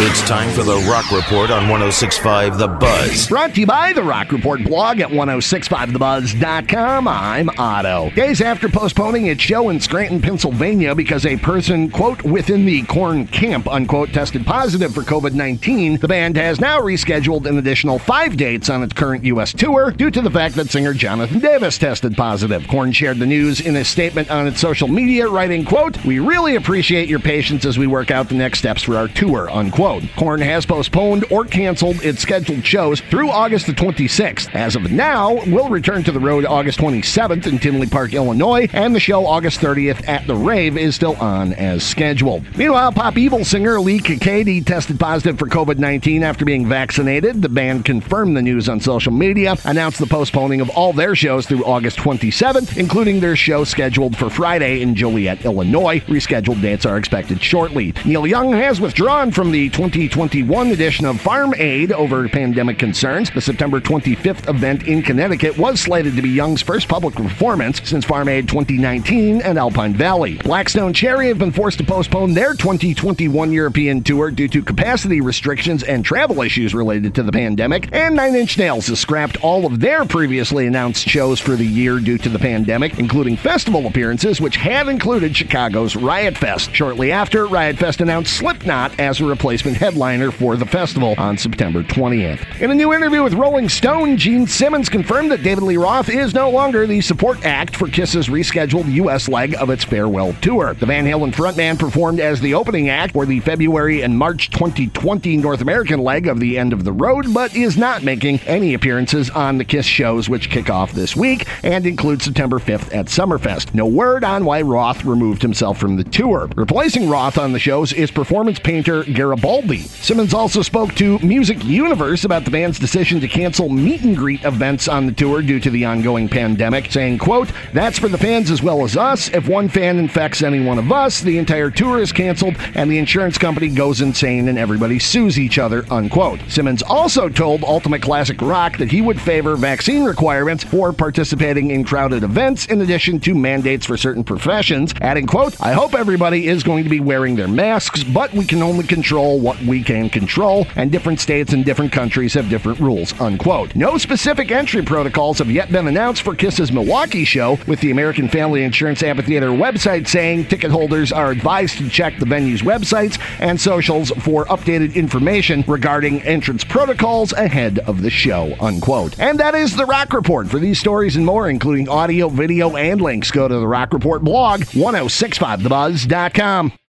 It's time for the Rock Report on 1065 The Buzz. Brought to you by the Rock Report blog at 1065thebuzz.com. I'm Otto. Days after postponing its show in Scranton, Pennsylvania because a person, quote, within the Korn camp, unquote, tested positive for COVID 19, the band has now rescheduled an additional five dates on its current U.S. tour due to the fact that singer Jonathan Davis tested positive. Korn shared the news in a statement on its social media, writing, quote, We really appreciate your patience as we work out the next steps for our tour, unquote. Korn has postponed or canceled its scheduled shows through August the 26th. As of now, we'll return to the road August 27th in Tinley Park, Illinois, and the show August 30th at the Rave is still on as scheduled. Meanwhile, Pop Evil singer Leigh Kakaty tested positive for COVID 19 after being vaccinated. The band confirmed the news on social media, announced the postponing of all their shows through August 27th, including their show scheduled for Friday in Joliet, Illinois. Rescheduled dates are expected shortly. Neil Young has withdrawn from the 2021 edition of Farm Aid over pandemic concerns. The September 25th event in Connecticut was slated to be Young's first public performance since Farm Aid 2019 and Alpine Valley. Black Stone Cherry have been forced to postpone their 2021 European tour due to capacity restrictions and travel issues related to the pandemic. And Nine Inch Nails has scrapped all of their previously announced shows for the year due to the pandemic, including festival appearances, which had included Chicago's Riot Fest. Shortly after, Riot Fest announced Slipknot as a replacement headliner for the festival on September 20th. In a new interview with Rolling Stone, Gene Simmons confirmed that David Lee Roth is no longer the support act for Kiss's rescheduled U.S. leg of its farewell tour. The Van Halen frontman performed as the opening act for the February and March 2020 North American leg of the End of the Road, but is not making any appearances on the Kiss shows, which kick off this week and include September 5th at Summerfest. No word on why Roth removed himself from the tour. Replacing Roth on the shows is performance painter Garibaldi. Simmons also spoke to Music Universe about the band's decision to cancel meet and greet events on the tour due to the ongoing pandemic, saying, quote, That's for the fans as well as us. If one fan infects any one of us, the entire tour is canceled and the insurance company goes insane and everybody sues each other, unquote. Simmons also told Ultimate Classic Rock that he would favor vaccine requirements for participating in crowded events in addition to mandates for certain professions, adding, quote, I hope everybody is going to be wearing their masks, but we can only control what we can control, and different states and different countries have different rules, unquote. No specific entry protocols have yet been announced for Kiss's Milwaukee show, with the American Family Insurance Amphitheater website saying ticket holders are advised to check the venue's websites and socials for updated information regarding entrance protocols ahead of the show, unquote. And that is the Rock Report. For these stories and more, including audio, video, and links, go to the Rock Report blog, 1065thebuzz.com.